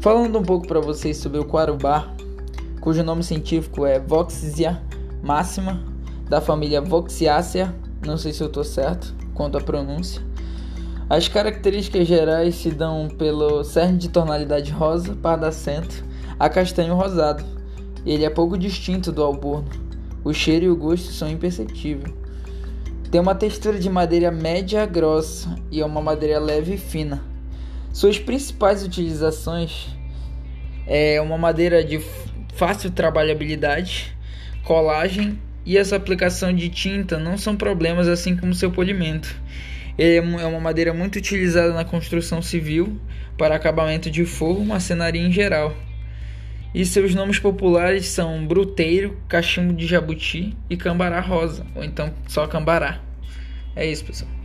Falando um pouco para vocês sobre o Quarubá, cujo nome científico é Voxia máxima, da família Voxiacea, não sei se eu estou certo quanto à pronúncia. As características gerais se dão pelo cerne de tonalidade rosa, pardacento, a castanho rosado. Ele é pouco distinto do alborno. O cheiro e o gosto são imperceptíveis. Tem uma textura de madeira média grossa e é uma madeira leve e fina. Suas principais utilizações é uma madeira de fácil trabalhabilidade, colagem e essa aplicação de tinta não são problemas assim como seu polimento. Ele é, é uma madeira muito utilizada na construção civil para acabamento de forro, macenaria em geral. E seus nomes populares são bruteiro, cachimbo de jabuti e cambará rosa, ou então só cambará. É isso, pessoal.